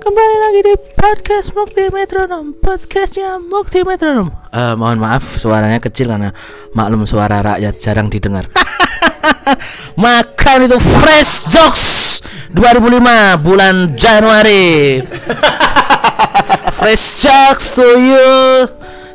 Kembali lagi di podcast Mukti Metronom Podcastnya Mukti Metronom. Eh, Mohon maaf suaranya kecil karena Maklum suara rakyat jarang didengar. Makan itu Fresh Jokes 2005 bulan Januari. Fresh Jokes to you.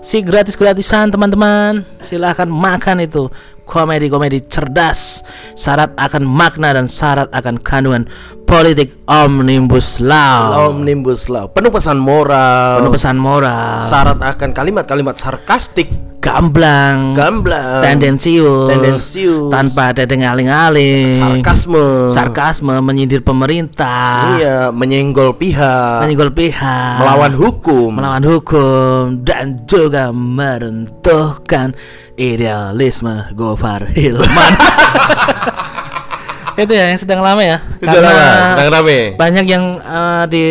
Si gratis-gratisan teman-teman. Silahkan makan itu. Komedi-komedi cerdas. Syarat akan makna dan syarat akan kandungan Politik Omnibus Law. Omnibus Law. Penuh pesan moral, Penuh pesan moral. Syarat akan kalimat-kalimat sarkastik, Gamblang. Gamblang, Tendensius. Tendensius, Tanpa ada aling-aling sarkasme, Sarkasme Menyindir pemerintah. Iya, menyenggol pihak, Menyenggol pihak. Melawan hukum, melawan hukum. Dan juga meruntuhkan idealisme Gofar Hilman. itu ya yang sedang lama ya. Sudah lama, sedang rame. banyak yang eh, di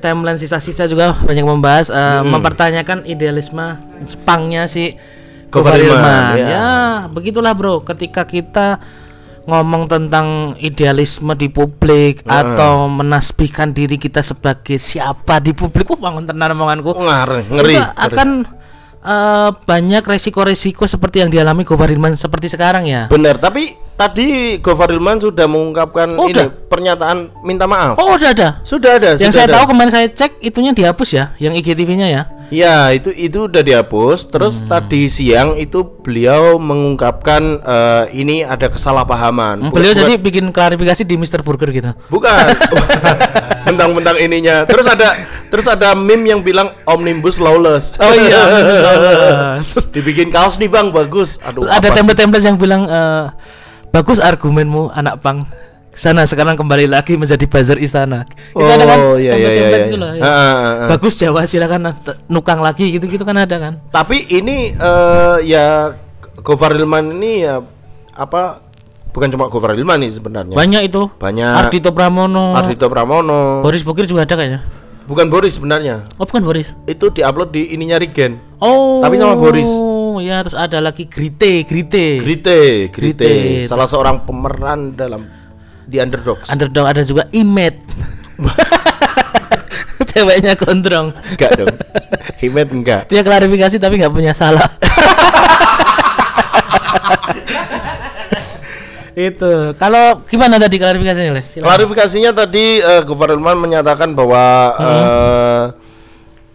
timeline sisa-sisa juga banyak membahas eh, mempertanyakan idealisme pangnya si Hilman. ya. Ya, begitulah bro. Ketika kita ngomong tentang idealisme di publik atau menasbihkan diri kita sebagai siapa di publik, uh bangun tenar omonganku ngeri, ngeri. akan eh, banyak resiko-resiko seperti yang dialami Gofar Hilman seperti sekarang ya. Benar, tapi tadi Gofar Hilman sudah mengungkapkan Oh, ini udah? pernyataan minta maaf. Oh udah ada. Sudah ada, Yang sudah saya ada. tahu kemarin saya cek itunya dihapus ya, yang IGTV-nya ya. Ya, itu itu udah dihapus. Terus Hmm. tadi siang itu beliau mengungkapkan eh, ini ada kesalahpahaman. Bukan- Beliau bukan- jadi bikin klarifikasi di Mr. Burger gitu. Bukan. Mentang-mentang ininya. Terus ada terus ada meme yang bilang omnibus lawless. Oh iya. Dibikin kaos nih Bang, bagus. Aduh, ada template-template yang bilang eh, bagus argumenmu anak pang. Sana sekarang kembali lagi menjadi buzzer istana. Itu ada kan Oh, iya, iya, iya, template-template iya. gitu loh, ya. Ah, ah, ah. Bagus Jawa silakan t- nukang lagi gitu-gitu kan ada kan. Tapi ini eh, ya Gofar Hilman ini ya apa bukan cuma Gofar Hilman nih sebenarnya. Banyak itu. Banyak. Ardito Pramono. Ardhito Pramono. Boris Bokir juga ada kayaknya. Bukan Boris sebenarnya. Oh bukan Boris. Itu diupload di ininya Regen. Oh. Tapi sama Boris. ya terus ada lagi Grite, Grite. Grite, Grite, Grite. salah seorang pemeran dalam The Underdogs. Underdog ada juga Imet. Ceweknya gondrong. enggak dong. Himet enggak. Dia klarifikasi tapi nggak punya salah. itu kalau gimana tadi klarifikasinya Les? Silakan. Klarifikasinya tadi eh, Gofar Hilman menyatakan bahwa eh,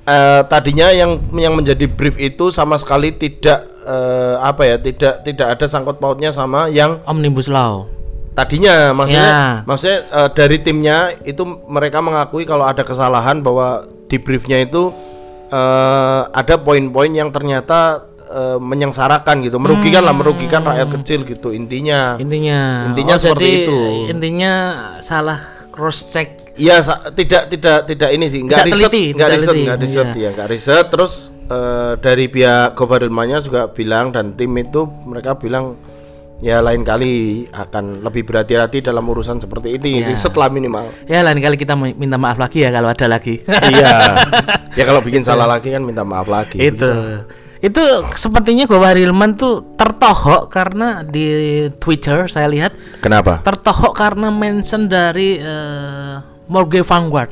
eh, tadinya yang yang menjadi brief itu sama sekali tidak eh, apa ya, tidak tidak ada sangkut pautnya sama yang Omnibus Law. Tadinya maksudnya Ya. maksudnya eh, dari timnya itu mereka mengakui kalau ada kesalahan bahwa di briefnya itu eh, ada poin-poin yang ternyata eh, menyengsarakan gitu merugikan lah merugikan rakyat kecil gitu intinya Intinya. Intinya oh, seperti jadi itu. Intinya salah cross check. Iya sa- tidak tidak tidak ini sih nggak riset nggak riset nggak riset iya. ya nggak riset terus eh, dari pihak Gofar Hilmannya juga bilang dan tim itu mereka bilang ya lain kali akan lebih berhati-hati dalam urusan seperti ini Iya. riset lah minimal. Ya lain kali kita minta maaf lagi ya kalau ada lagi. iya. Ya kalau bikin salah lagi kan minta maaf lagi. Itu. Itu sepertinya Gofar Hilman tuh tertohok karena di Twitter saya lihat kenapa? tertohok karena mention dari eh, Morgan Vanguard.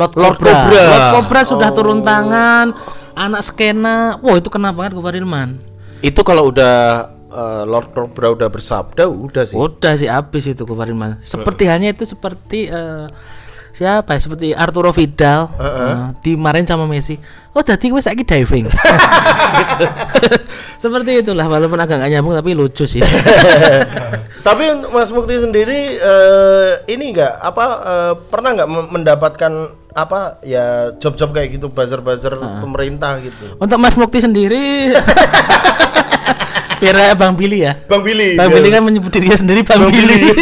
Lord, Lord Cobra. Cobra. Lord Cobra sudah turun tangan anak skena. Wah itu kena banget Gofar Hilman itu kalau udah eh, Lord Cobra udah bersabda udah sih. Udah sih habis itu Gofar Hilman seperti hanya itu seperti eh, siapa ya? Seperti Arturo Vidal eh, dimarahin sama Messi. Oh tadi gue saiki diving? Gitu. seperti itulah walaupun agak gak nyambung tapi lucu sih. Tapi Mas Mukti sendiri eh, ini enggak apa eh, pernah nggak mendapatkan apa ya job-job kayak gitu buzzer-buzzer pemerintah gitu. Untuk Mas Mukti sendiri Biar Bang Billy ya Bang Billy. Bang Billy kan menyebut dirinya sendiri Bang, Billy,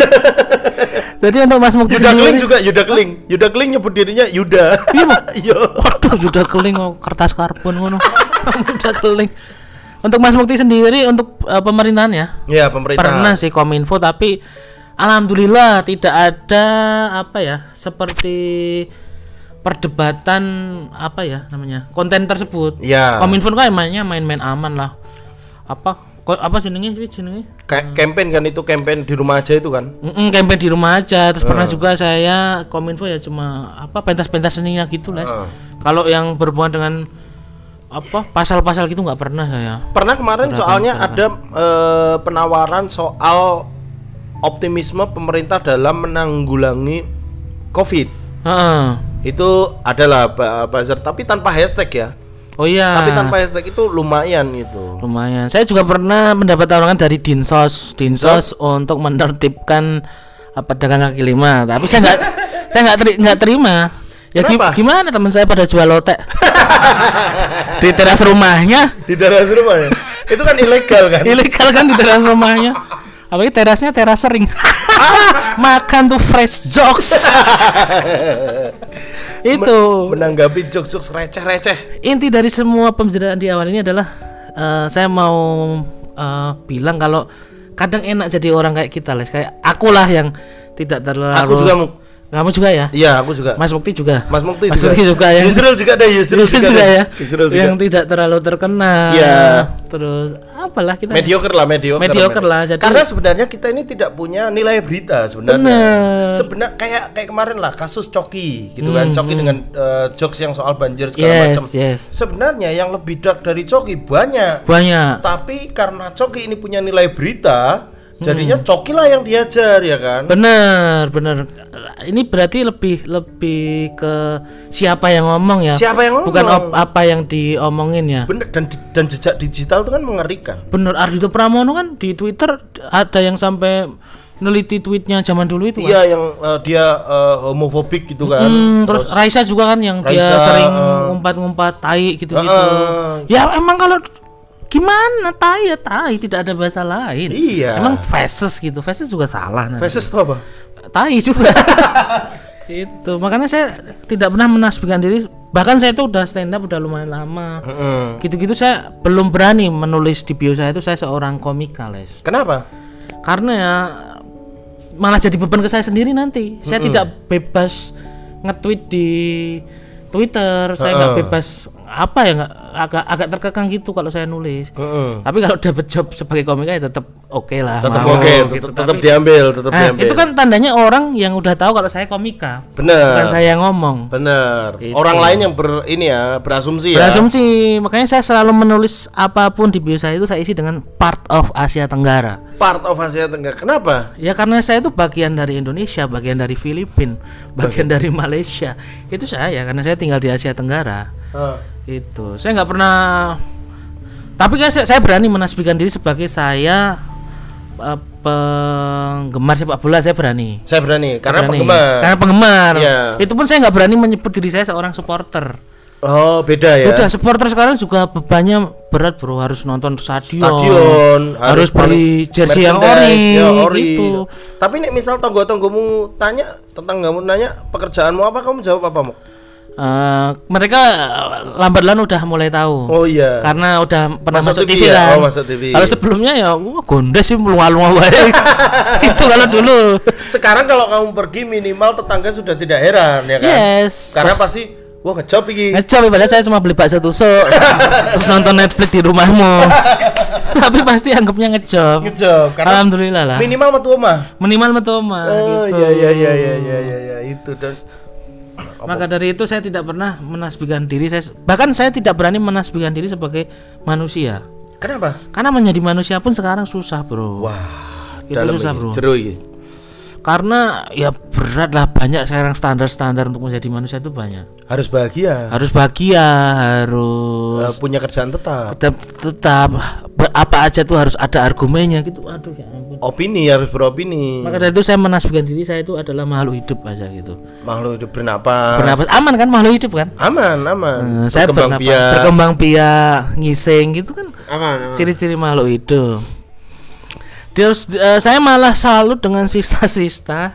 Jadi untuk Mas Mukti Yuda Keling juga Yuda Keling. Yuda Keling nyebut dirinya Yuda. Iya, Bang. Iya. Waduh sudah keling oh, kertas karbon ngono Udah keling Untuk Mas Mukti sendiri Untuk eh, pemerintahan ya Ya pemerintah. Pernah sih kominfo Tapi Alhamdulillah tidak ada Apa ya Seperti Perdebatan Apa ya namanya Konten tersebut Ya. Kominfo kan mainnya main-main aman lah apa kok apa jenenge sih jenenge Kayak campaign kan itu campaign di rumah aja itu kan. Mm campaign di rumah aja terus Ah. pernah juga saya kominfo ya cuma apa pentas-pentas seninya gitu lah Ah. kalau yang berhubungan dengan apa pasal-pasal gitu nggak pernah saya Pernah kemarin soalnya ada eh, penawaran soal optimisme pemerintah dalam menanggulangi Covid. Heeh. Itu adalah buzzer tapi tanpa hashtag ya. Oh iya. Tapi tanpa hashtag itu lumayan gitu. lumayan. Saya juga pernah mendapat tawaran dari dinsos. Dinsos untuk menertibkan apa dagang kaki lima. Tapi saya nggak saya nggak teri- terima. Ya Kenapa? gimana teman saya pada jual lotek? Di teras rumahnya. Di daerah rumah ya. itu kan ilegal kan. ilegal kan di teras rumahnya apalagi terasnya teras sering makan tuh fresh jokes itu Menanggapi jokes-jokes receh-receh. inti dari semua pembicaraan di awal ini adalah eh, saya mau eh, bilang kalau kadang enak jadi orang kayak kita les kayak akulah yang tidak terlalu Aku juga. Kamu juga ya? Iya, aku juga. Mas Mukti juga? Mas Mukti Mas juga. Mukti juga ya? Yusril juga ada, Yusril Yusril juga, juga ya? Yusril juga. yang tidak terlalu terkenal. Iya. terus apalah kita? Mediocre lah mediocre Mediocre lah, jadi- karena sebenarnya kita ini tidak punya nilai berita sebenarnya. Sebenarnya kayak kayak kemarin lah kasus coki gitu kan. Coki dengan eh, jokes yang soal banjir segala Hmm, Yes, macam. yes. sebenarnya yang lebih dark dari coki banyak. Banyak. Tapi karena coki ini punya nilai berita Hmm. jadinya coki lah yang diajar ya kan bener bener ini berarti lebih lebih ke siapa yang ngomong ya Siapa yang ngomong? bukan op- apa yang diomongin ya bener dan dan jejak digital itu kan mengerikan Bener Ardito Pramono kan di Twitter ada yang sampai neliti tweetnya zaman dulu itu kan. iya yang eh, dia eh, homofobik gitu kan Hmm, terus Raisa juga kan yang dia Raisa, sering eh. ngumpat-ngumpat tai gitu-gitu. Heeh. Ya emang kalau gimana tai ya tai tidak ada bahasa lain. Iya. Emang faces gitu. Faces juga salah nanti. faces itu apa Tai juga. itu makanya saya tidak pernah menasbihkan diri bahkan saya itu udah stand up udah lumayan lama Heeh. gitu-gitu saya belum berani menulis di bio saya itu saya seorang komika les kenapa karena ya malah jadi beban ke saya sendiri nanti saya tidak bebas nge-tweet di Twitter saya nggak bebas apa ya nggak agak agak terkekang gitu kalau saya nulis. Heeh. tapi kalau dapat job sebagai komika ya tetap oke lah tetap oke gitu. tetap, diambil tetap Nah, diambil. itu kan tandanya orang yang udah tahu kalau saya komika bukan bener saya yang ngomong. Bener Itu. orang lain yang ber ini ya berasumsi ya. Berasumsi. Makanya saya selalu menulis apa pun di bio saya itu saya isi dengan part of Asia Tenggara. Part of Asia Tenggara. Kenapa? Ya karena saya itu bagian dari Indonesia, bagian dari Filipina, bagian dari Malaysia. Itu saya karena saya tinggal di Asia Tenggara. Itu. Saya nggak pernah Tapi kan saya, saya berani menasbihkan diri sebagai saya eh, penggemar sepak bola saya berani. saya berani karena Berani. penggemar Karena penggemar. Iya. Itu pun saya nggak berani menyebut diri saya seorang supporter. oh beda ya Udah supporter sekarang juga bebannya berat bro harus nonton stadion, stadion harus, beli jersey yang ori, ya, ori. gitu. tapi nih misal tonggo-tonggomu tanya tentang kamu nanya pekerjaanmu apa kamu jawab apa mau Eh, mereka lambat laun udah mulai tahu. oh iya Karena udah pernah Masuk masuk, TV TV, ya? kan. Oh, masuk TV. Kalau sebelumnya ya wah gondes sih wae. Itu kalau dulu. sekarang kalau kamu pergi minimal tetangga sudah tidak heran ya kan Yes. karena pasti wah ngejob iki Ngecoba padahal saya cuma beli bakso tusuk terus nonton Netflix di rumahmu. Tapi pasti anggapnya ngejob. ngejob karena Alhamdulillah lah. minimal metu omah Minimal metu omah, oh gitu. iya iya iya iya iya iya iya, itu dan Maka dari itu saya tidak pernah menasbihkan diri saya bahkan saya tidak berani menasbihkan diri sebagai manusia. kenapa Karena menjadi manusia pun sekarang susah, Bro. wah Itu dalam susah, ini Bro. iki karena ya berat lah banyak sekarang standar-standar untuk menjadi manusia itu banyak. Harus bahagia. Harus bahagia harus Eh, punya kerjaan tetap. tetap tetap. Apa aja tuh harus ada argumennya gitu. Aduh ya ampun. Opini harus beropini. Maka dari itu saya menasbihkan diri saya itu adalah makhluk hidup aja gitu. Makhluk hidup bernapas bernapas aman kan makhluk hidup kan? Aman aman. Eh, saya berkembang biak. berkembang biak ngising gitu kan. Aman, aman. ciri-ciri makhluk hidup Terus eh, saya malah salut dengan sista-sista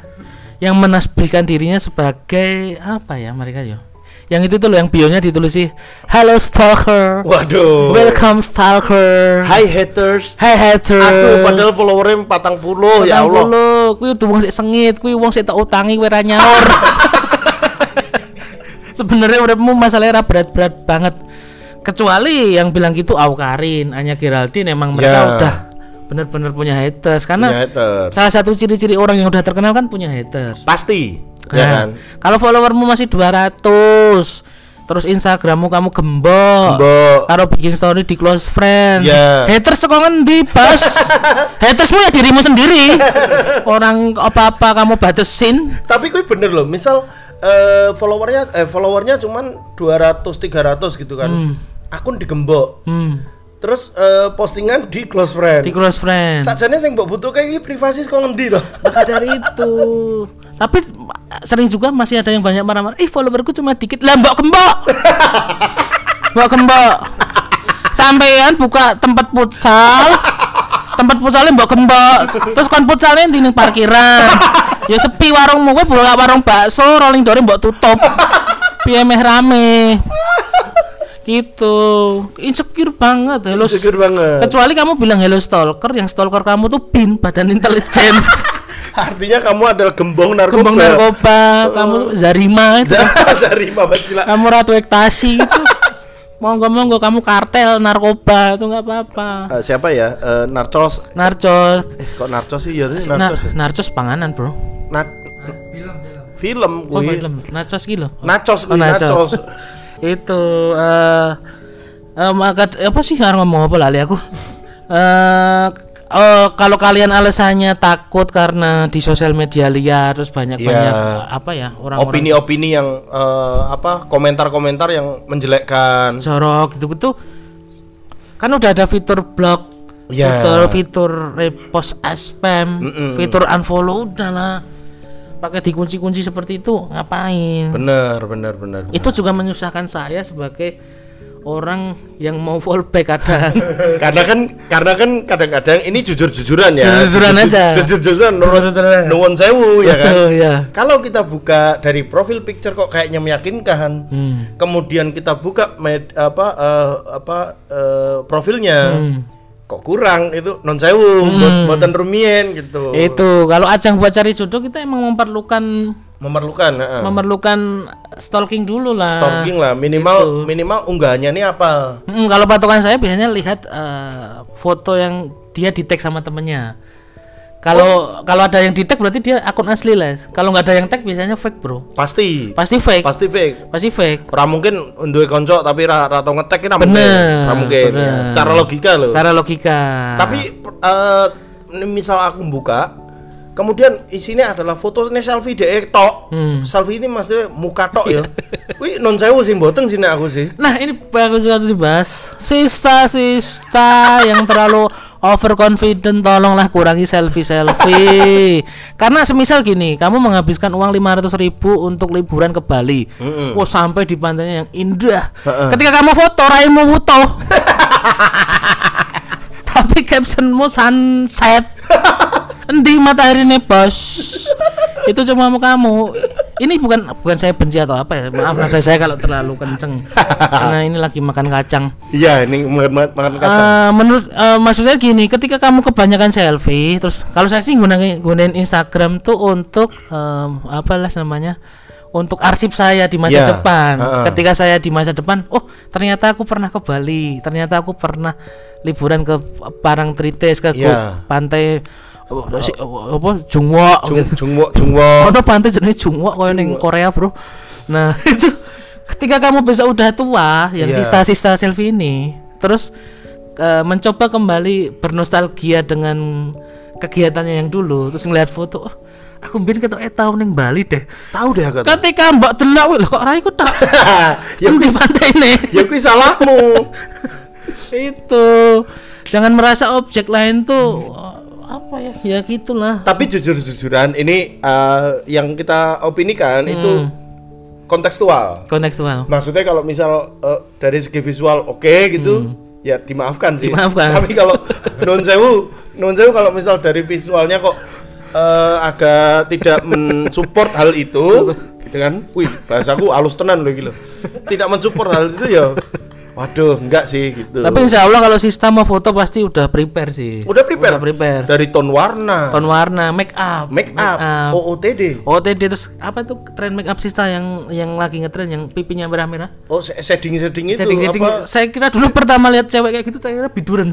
yang menasbihkan dirinya sebagai apa ya mereka yo. Yang itu tuh loh yang bionya ditulis sih Hello stalker. waduh Welcome stalker. Hi haters Hai haters. Aku padahal followernya 40 ya Allah. Kuwi tuh wong sik sengit, kuwi wong sik tak utangi kowe ra nyaur. Sebenarnya uripmu masalahnya ra berat-berat banget. kecuali yang bilang gitu Aukarin, Anya Geraldine emang mereka Ya. udah bener-bener punya haters karena Punya haters. salah satu ciri-ciri orang yang udah terkenal kan punya haters. Pasti, ya Nah, kan? Kalau followermu masih 200 terus Instagrammu kamu gembok. Mbok. Karo bikin story di close friend. Ya. Haters kok ngendi, Bos? Hatersmu ya dirimu sendiri. Orang apa-apa kamu batasin. Tapi gue bener loh, misal eh, followernya eh followernya cuman 200 300 gitu kan. Akun digembok. Hmm, Terus eh, postingan di close friend. di close friend. Sajane sing mbok butuh kayak privasi kok ngendi toh? Maka dari itu. Tapi sering juga masih ada yang banyak marah-marah. Ih, followerku cuma dikit. Lah, mbok gembok. mbok gembok. Sampean buka tempat futsal. tempat futsalnya mbok gembok. Terus kon futsalnya di parkiran. ya sepi warungmu kowe buka warung bakso, rolling door mbok tutup. Piye meh rame. Gitu. Insecure banget hello. Insecure banget. Kecuali kamu bilang hello stalker, yang stalker kamu tuh bin badan intelijen. Artinya kamu adalah gembong narkoba. Kembang narkoba, kamu Zarima itu. Zarima Bacila. kamu ratu ekstasi gitu. Monggo monggo kamu kartel narkoba itu nggak apa-apa. Eh, siapa ya? Eh, narcos. Narcos, Eh, kok narcos sih ya? ini na- Narcos ya? narcos panganan bro. Na- film Oh kuwi. film, narcos gitu. Nachos Oh, kuwi, nachos. nachos. itu eh eh, maka apa sih harus ngomong apa lali aku? Eh oh, kalau kalian alasannya takut karena di sosial media liar terus banyak-banyak Iya. apa ya orang-orang Opini-opini yang eh, apa? Komentar-komentar yang menjelekkan. jorok gitu gitu kan udah ada fitur blog Ya. fitur fitur repost spam fitur unfollow udah lah pakai dikunci-kunci seperti itu ngapain Bener, bener, bener. itu juga menyusahkan saya sebagai orang yang mau fallback kadang karena kan karena kan kadang-kadang ini jujur-jujuran ya. Jujur-jujuran aja. Jujur-jujuran. Nuwun sewu ya kan. Ya Kalau kita buka dari profil picture kok kayaknya meyakinkan. Hmm. Kemudian kita buka med, apa eh, apa eh, profilnya. Hmm. Kok kurang itu non sewu, buat buatan rumien gitu. itu kalau ajang buat cari jodoh kita emang memerlukan Memerlukan, heeh. memerlukan stalking dulu lah stalking lah minimal minimal unggahannya ini apa Mm, kalau patokan saya biasanya lihat eh, foto yang dia di tag sama temennya. Kalau kalau ada yang di tag berarti dia akun asli lah. Kalau nggak ada yang tag biasanya fake bro. pasti Pasti fake. pasti fake Pasti fake. Ora mungkin unduhe konco tapi ra ra tau ngetek ra mungkin. Bener, Ra mungkin. bener. ya. Secara logika loh. Secara logika. Tapi eh, misal aku buka kemudian isinya adalah foto ini selfie dek tok. Hmm. Selfie ini maksudnya muka tok ya. Wih non sewu sih mboten sih nek aku sih. Nah ini bagus banget dibahas. Sista sista yang terlalu overconfident tolonglah kurangi selfie selfie. Karena semisal gini, kamu menghabiskan uang 500 ribu untuk liburan ke Bali. Wah sampai di pantainya yang indah. Ketika kamu foto raimu wuto. Tapi captionmu sunset. Endi matahari nih bos itu cuma mau kamu ini bukan bukan saya benci atau apa ya maaf nada saya kalau terlalu kenceng karena ini lagi makan kacang Iya, ini makan makan kacang. Eh, menurut eh, maksud saya gini ketika kamu kebanyakan selfie terus kalau saya sih gunain gunain Instagram tuh untuk em, apa lah namanya untuk arsip saya di masa Ya, depan heeh. ketika saya di masa depan oh ternyata aku pernah ke Bali ternyata aku pernah liburan ke Parangtritis ke Ya. pantai oh, si- apa Jungwo Jung jungwo jungwo. Ono pantai jenis Jungwo koyo ning Korea, Bro. Nah, itu ketika kamu besok udah tua yang Iya. sista-sista selfie ini, terus eh, mencoba kembali bernostalgia dengan kegiatannya yang dulu, terus ngeliat foto, oh, aku mbien ketok eh tahun ning Bali deh. Tahu deh aku. Ketika Mbak delok lho kok raiku tak ya di kuwi pantai ini. ya kuwi salahmu. itu. Jangan merasa objek lain tuh apa ya? Ya gitulah. Tapi jujur-jujuran ini eh, yang kita opinikan itu kontekstual. Kontekstual. Maksudnya kalau misal eh, dari segi visual oke gitu, ya dimaafkan sih. Dimaafkan. Tapi kalau non sewu, non sewu kalau misal dari visualnya kok eh, agak tidak mensupport hal itu, gitu kan? Wih, bahasaku halus tenan loh gitu. Tidak mensupport hal itu ya Waduh, enggak sih gitu. Tapi insya Allah kalau Sista mau foto pasti udah prepare sih. udah prepare. Udah prepare. Dari tone warna, Ton warna, make up, make up, OOTD. OTD terus apa tuh tren make up Sista yang yang lagi ngetren yang pipinya merah-merah? Oh, se- setting-setting itu Setting-setting. apa? Saya kira dulu pertama lihat cewek kayak gitu saya kira biduran.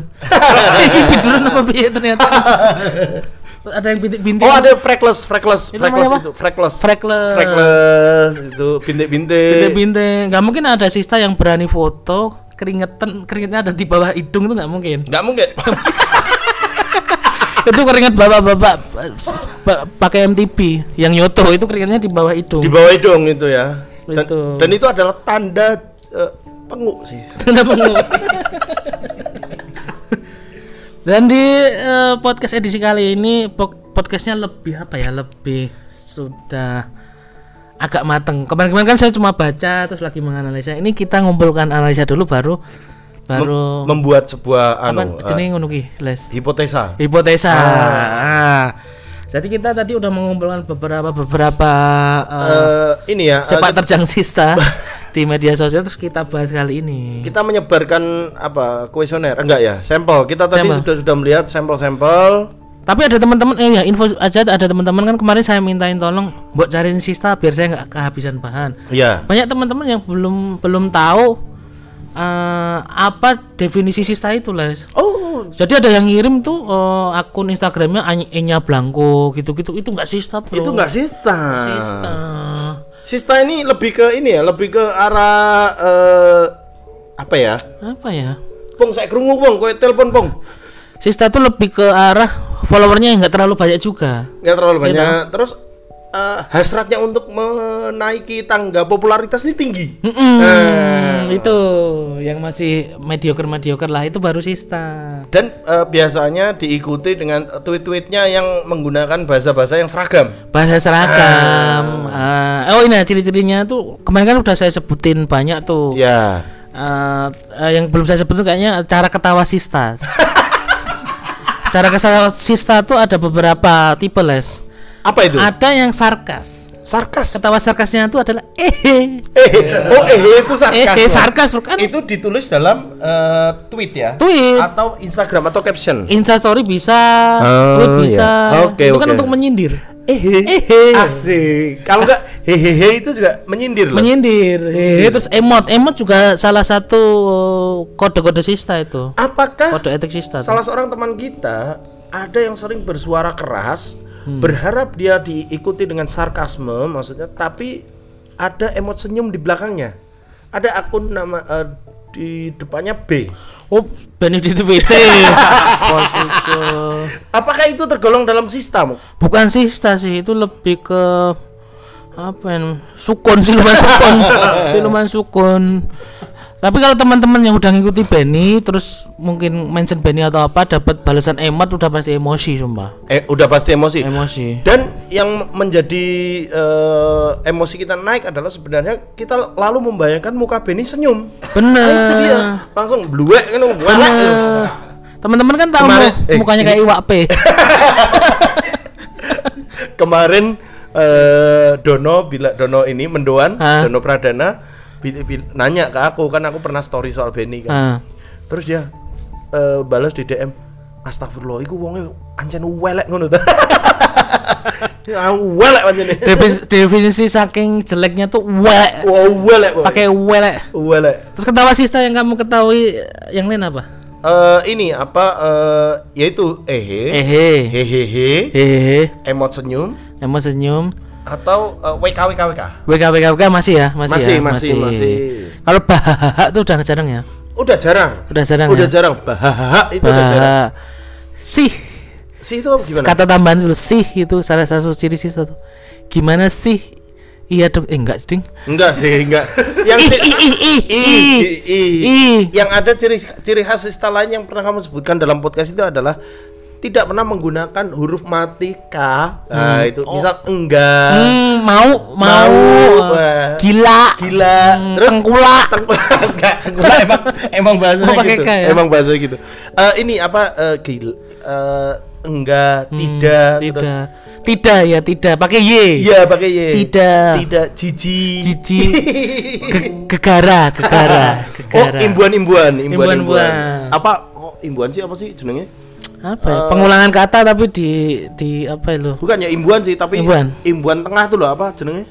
biduran apa piye ternyata. ada yang bintik-bintik. Oh, ada freckles, freckles, Itu freckles itu, freckles. Freckles. Freckles itu bintik-bintik. bintik-bintik. Nggak mungkin ada Sista yang berani foto keringetan keringetnya ada di bawah hidung itu nggak mungkin. Enggak mungkin. itu keringet bapak-bapak ba- pakai MTB yang nyoto itu keringetnya di bawah hidung. Di bawah hidung itu ya. Dan, Itu. dan itu adalah tanda eh, penguk sih. Kenapa nggak? Dan di eh, podcast edisi kali ini po- podcastnya lebih apa ya? Lebih sudah agak mateng. Kemarin-kemarin kan saya cuma baca terus lagi menganalisa. Ini kita ngumpulkan analisa dulu baru baru Membuat sebuah apa anu eh, ngono ki, Les? hipotesa. hipotesa. Ah. Jadi kita tadi udah mengumpulkan beberapa beberapa eh, Eh, ini ya, sepak terjang sista di media sosial terus kita bahas kali ini. kita menyebarkan apa kuesioner enggak ya sampel kita tadi Sampel. sudah sudah melihat sampel-sampel Tapi ada teman-teman eh ya info aja ada teman-teman kan kemarin saya mintain tolong buat cariin sista biar saya nggak kehabisan bahan. ya Banyak teman-teman yang belum belum tahu eh, apa definisi sista itu, Les. oh Jadi ada yang ngirim tuh eh, akun Instagramnya Enya Blanco gitu-gitu itu nggak sista, Bro. itu enggak sista Sista. Sista ini lebih ke ini ya lebih ke arah eh, apa ya? Apa ya? pong saya kerungu pong kowe telepon pong Sista itu lebih ke arah followernya yang nggak terlalu banyak juga. nggak terlalu banyak. terus eh, hasratnya untuk menaiki tangga popularitas ini tinggi Mm-mm, itu yang masih mediocre mediocre lah itu baru sista. dan eh, biasanya diikuti dengan tweet-tweetnya yang menggunakan bahasa-bahasa yang seragam Bahasa seragam. Ah, oh ini ciri-cirinya tuh kemarin kan udah saya sebutin banyak tuh. ya Eh, eh, yang belum saya sebutin kayaknya cara ketawa sista. cara ketawa sista tuh ada beberapa tipe les. Apa itu Ada yang sarkas. sarkas Ketawa sarkasnya itu adalah eh eh oh eh itu sarkas eh sarkas bukan? itu ditulis dalam eh, tweet ya Tweet. atau Instagram atau caption Insta story bisa, Oh, tweet bisa. iya. Oke, itu kan oke. untuk menyindir. eh Eh, asik kalau enggak hehehe itu juga menyindir loh menyindir Hehe, terus emot emot juga salah satu kode-kode sista itu apakah kode etik sista salah seorang teman kita ada yang sering bersuara keras Hmm. berharap dia diikuti dengan sarkasme maksudnya tapi ada emot senyum di belakangnya. Ada akun nama eh, di depannya B. Oh Benedict VT apakah itu tergolong dalam sistem bukan sista sih itu lebih ke apa ya sukun siluman sukun. Siluman sukun tapi kalau teman-teman yang udah ngikuti Benny terus mungkin mention Benny atau apa dapat balasan emot udah pasti emosi sumpah. Eh udah pasti emosi. Emosi. Dan yang menjadi eh, emosi kita naik adalah sebenarnya kita lalu membayangkan muka Benny senyum. Bener Ah, itu dia. Langsung bluek kan. Teman-teman kan tahu Kemarin- mu- eh, mukanya kayak iwak P. kemarin eh, Dono bila Dono ini mendoan Hah? Dono Pradana bil- bil- nanya ke aku kan aku pernah story soal Benny kan Ah. terus dia eh, balas di DM Astagfirullah iku wonge ancen welek ngono ta ya welek pancene Definisi, definisi saking jeleknya tuh welek. wow welek Boy. Pakai welek. welek Terus ketawa sista yang kamu ketahui yang lain apa? Eh, ini apa eh, yaitu ehe Ehe. hehehe Hehe. emot senyum Emang senyum. Atau eh, WKWKWK WK WK WK masih ya, masih, Masih, ya, masih, masih. Kalau bahak tuh udah jarang ya. udah jarang Udah jarang udah ya. jarang bahak itu udah jarang. Sih. sih itu gimana Kata tambahan itu sih itu salah satu ciri sista tuh. Gimana sih? Iya dong, eh enggak ding. enggak sih enggak yang ih, Ih, ih. ih. Ih. yang ada ciri ciri khas sista lain yang pernah kamu sebutkan dalam podcast itu adalah tidak pernah menggunakan huruf mati K. Nah, itu misal enggak, Hmm, mau, mau, Mau, wah. gila, gila, Hmm, terus tengkulak. Teng- enggak, enggak, emang emang bahasanya Oh, pakai gitu. K ya? Emang bahasa gitu. Eh, ini apa eh, gil eh, enggak, Hmm, tidak, terus tidak tidak ya tidak pakai y iya pakai y. Tidak. Tidak jiji. Cici Ge- gegara gegara Oh, gegara imbuan-imbuan, imbuan-imbuan. Imbuan-imbuan. Apa oh, imbuan sih apa sih jenenge? Apa ya? pengulangan kata tapi di di apa itu Bukan ya imbuan sih, tapi Imbuan. imbuan tengah tuh loh apa jenenge?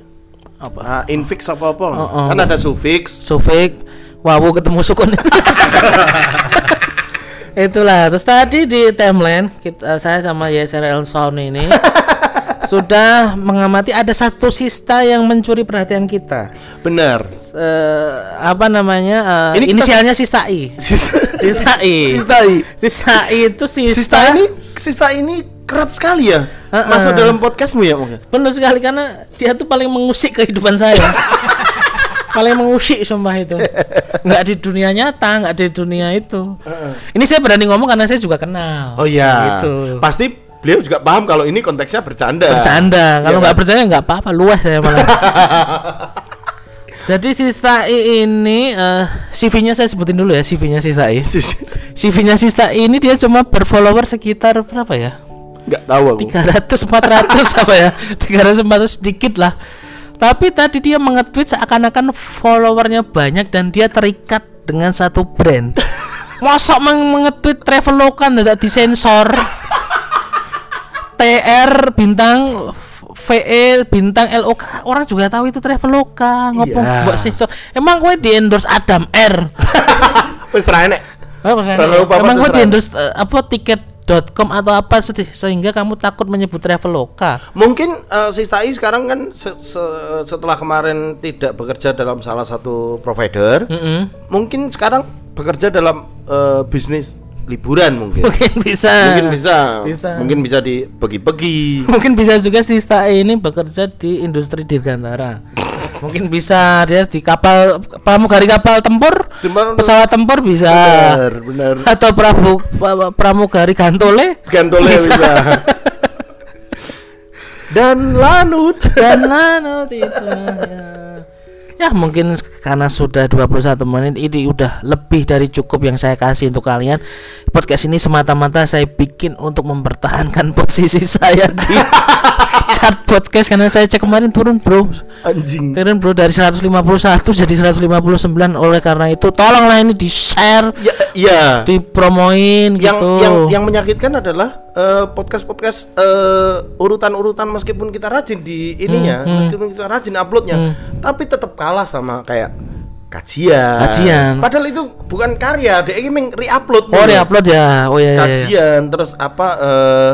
apa Ah, infix apa apa? Oh, oh. Kan ada sufiks. sufik wawu ketemu sukun itulah terus tadi di timeline kita saya sama YSRL Sound ini sudah mengamati ada satu sista yang mencuri perhatian kita Benar. Eh, apa namanya eh, Ini inisialnya Sista I Sista, Sista I Sista I. Sista I itu Sista, Sista ini Sista ini kerap sekali ya Heeh. masuk dalam podcastmu ya mungkin. Benar sekali karena dia tuh paling mengusik kehidupan saya. paling mengusik sumpah itu. Nggak di dunia nyata, nggak di dunia itu. Ini saya berani ngomong karena saya juga kenal. Oh iya. Gitu. Pasti beliau juga paham kalau ini konteksnya bercanda. Bersanda. Kalau Iya nggak kan? percaya nggak apa-apa, luas saya malah. Jadi Sista I ini eh, CV-nya saya sebutin dulu ya CV-nya Sista I. CV-nya Sista I ini dia cuma berfollower sekitar berapa ya? Nggak tahu aku. 300 400 apa ya 300 400 sedikit lah tapi tadi dia mengetweet seakan-akan followernya banyak dan dia terikat dengan satu brand mosok meng mengetweet traveloka tidak disensor TR bintang VE bintang LOK orang juga tahu itu traveloka ngopo Iya. mbok sensor emang gue di endorse Adam R? Wis Bapak emang gue di endorse eh, apa tiket.com atau apa se- sehingga kamu takut menyebut traveloka Mungkin eh, Sista I sekarang kan se- se- setelah kemarin tidak bekerja dalam salah satu provider, Mm-mm. mungkin sekarang bekerja dalam eh, bisnis liburan mungkin. mungkin bisa mungkin bisa. Bisa. Mungkin bisa dibagi-bagi. mungkin bisa juga si Stae ini bekerja di industri dirgantara mungkin bisa dia di kapal pramugari kapal tempur pesawat tempur bisa Benar, benar. atau prabu pra- pramugari gantole Gantole Bisa. bisa. Dan lanut. dan lanut itu ya. Ya mungkin karena sudah 21 menit ini udah lebih dari cukup yang saya kasih untuk kalian. Podcast ini semata-mata saya bikin untuk mempertahankan posisi saya di chart podcast karena saya cek kemarin turun bro. Anjing. turun bro dari 151 jadi 159 oleh karena itu tolonglah ini di share Ya, ya. dipromoin yang gitu. yang yang menyakitkan adalah eh, podcast-podcast eh, urutan-urutan meskipun kita rajin di ininya, Hmm, meskipun kita rajin uploadnya, tapi tetap kalah sama kayak kajian. Kajian. Padahal itu bukan karya, dia ini meng re-upload. oh nih. upload ya oh iya, iya, iya. Kajian terus apa eh,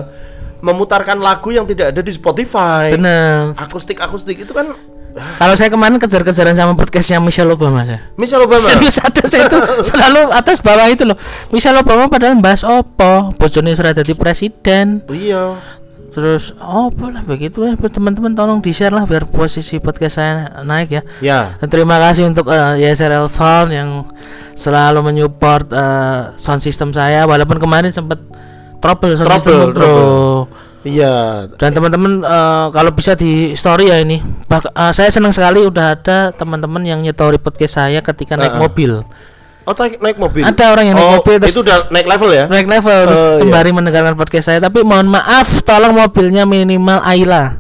memutarkan lagu yang tidak ada di Spotify. bener Akustik-akustik itu kan Kalau saya kemarin kejar-kejaran sama podcastnya Michelle Obama saya. Michelle Obama. Serius ada saya itu selalu atas bawah itu loh. Michelle Obama padahal bahas opo, bojone sudah jadi presiden. Iya. Terus opo lah begitu ya teman-teman tolong di-share lah biar posisi podcast saya naik ya. Ya. Dan terima kasih untuk eh, YSRL Sound yang selalu menyupport eh, sound system saya walaupun kemarin sempat trouble sound Trouble, system bro. Iya. Dan teman-teman eh, kalau bisa di story ya ini. Bah- eh, saya senang sekali udah ada teman-teman yang nyetori podcast saya ketika naik Heeh. mobil. Oh, naik, naik mobil. Ada orang yang naik Oh, mobil terus- itu udah naik level ya? Naik level terus Oh, iya. sembari mendengarkan podcast saya. Tapi mohon maaf, tolong mobilnya minimal Ayla.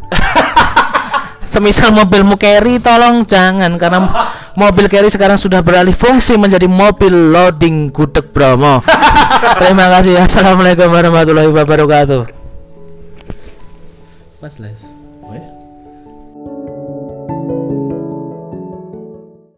Semisal mobilmu carry tolong jangan karena mobil carry sekarang sudah beralih fungsi menjadi mobil loading gudeg Bromo. Terima kasih. Assalamualaikum warahmatullahi wabarakatuh. Pas les.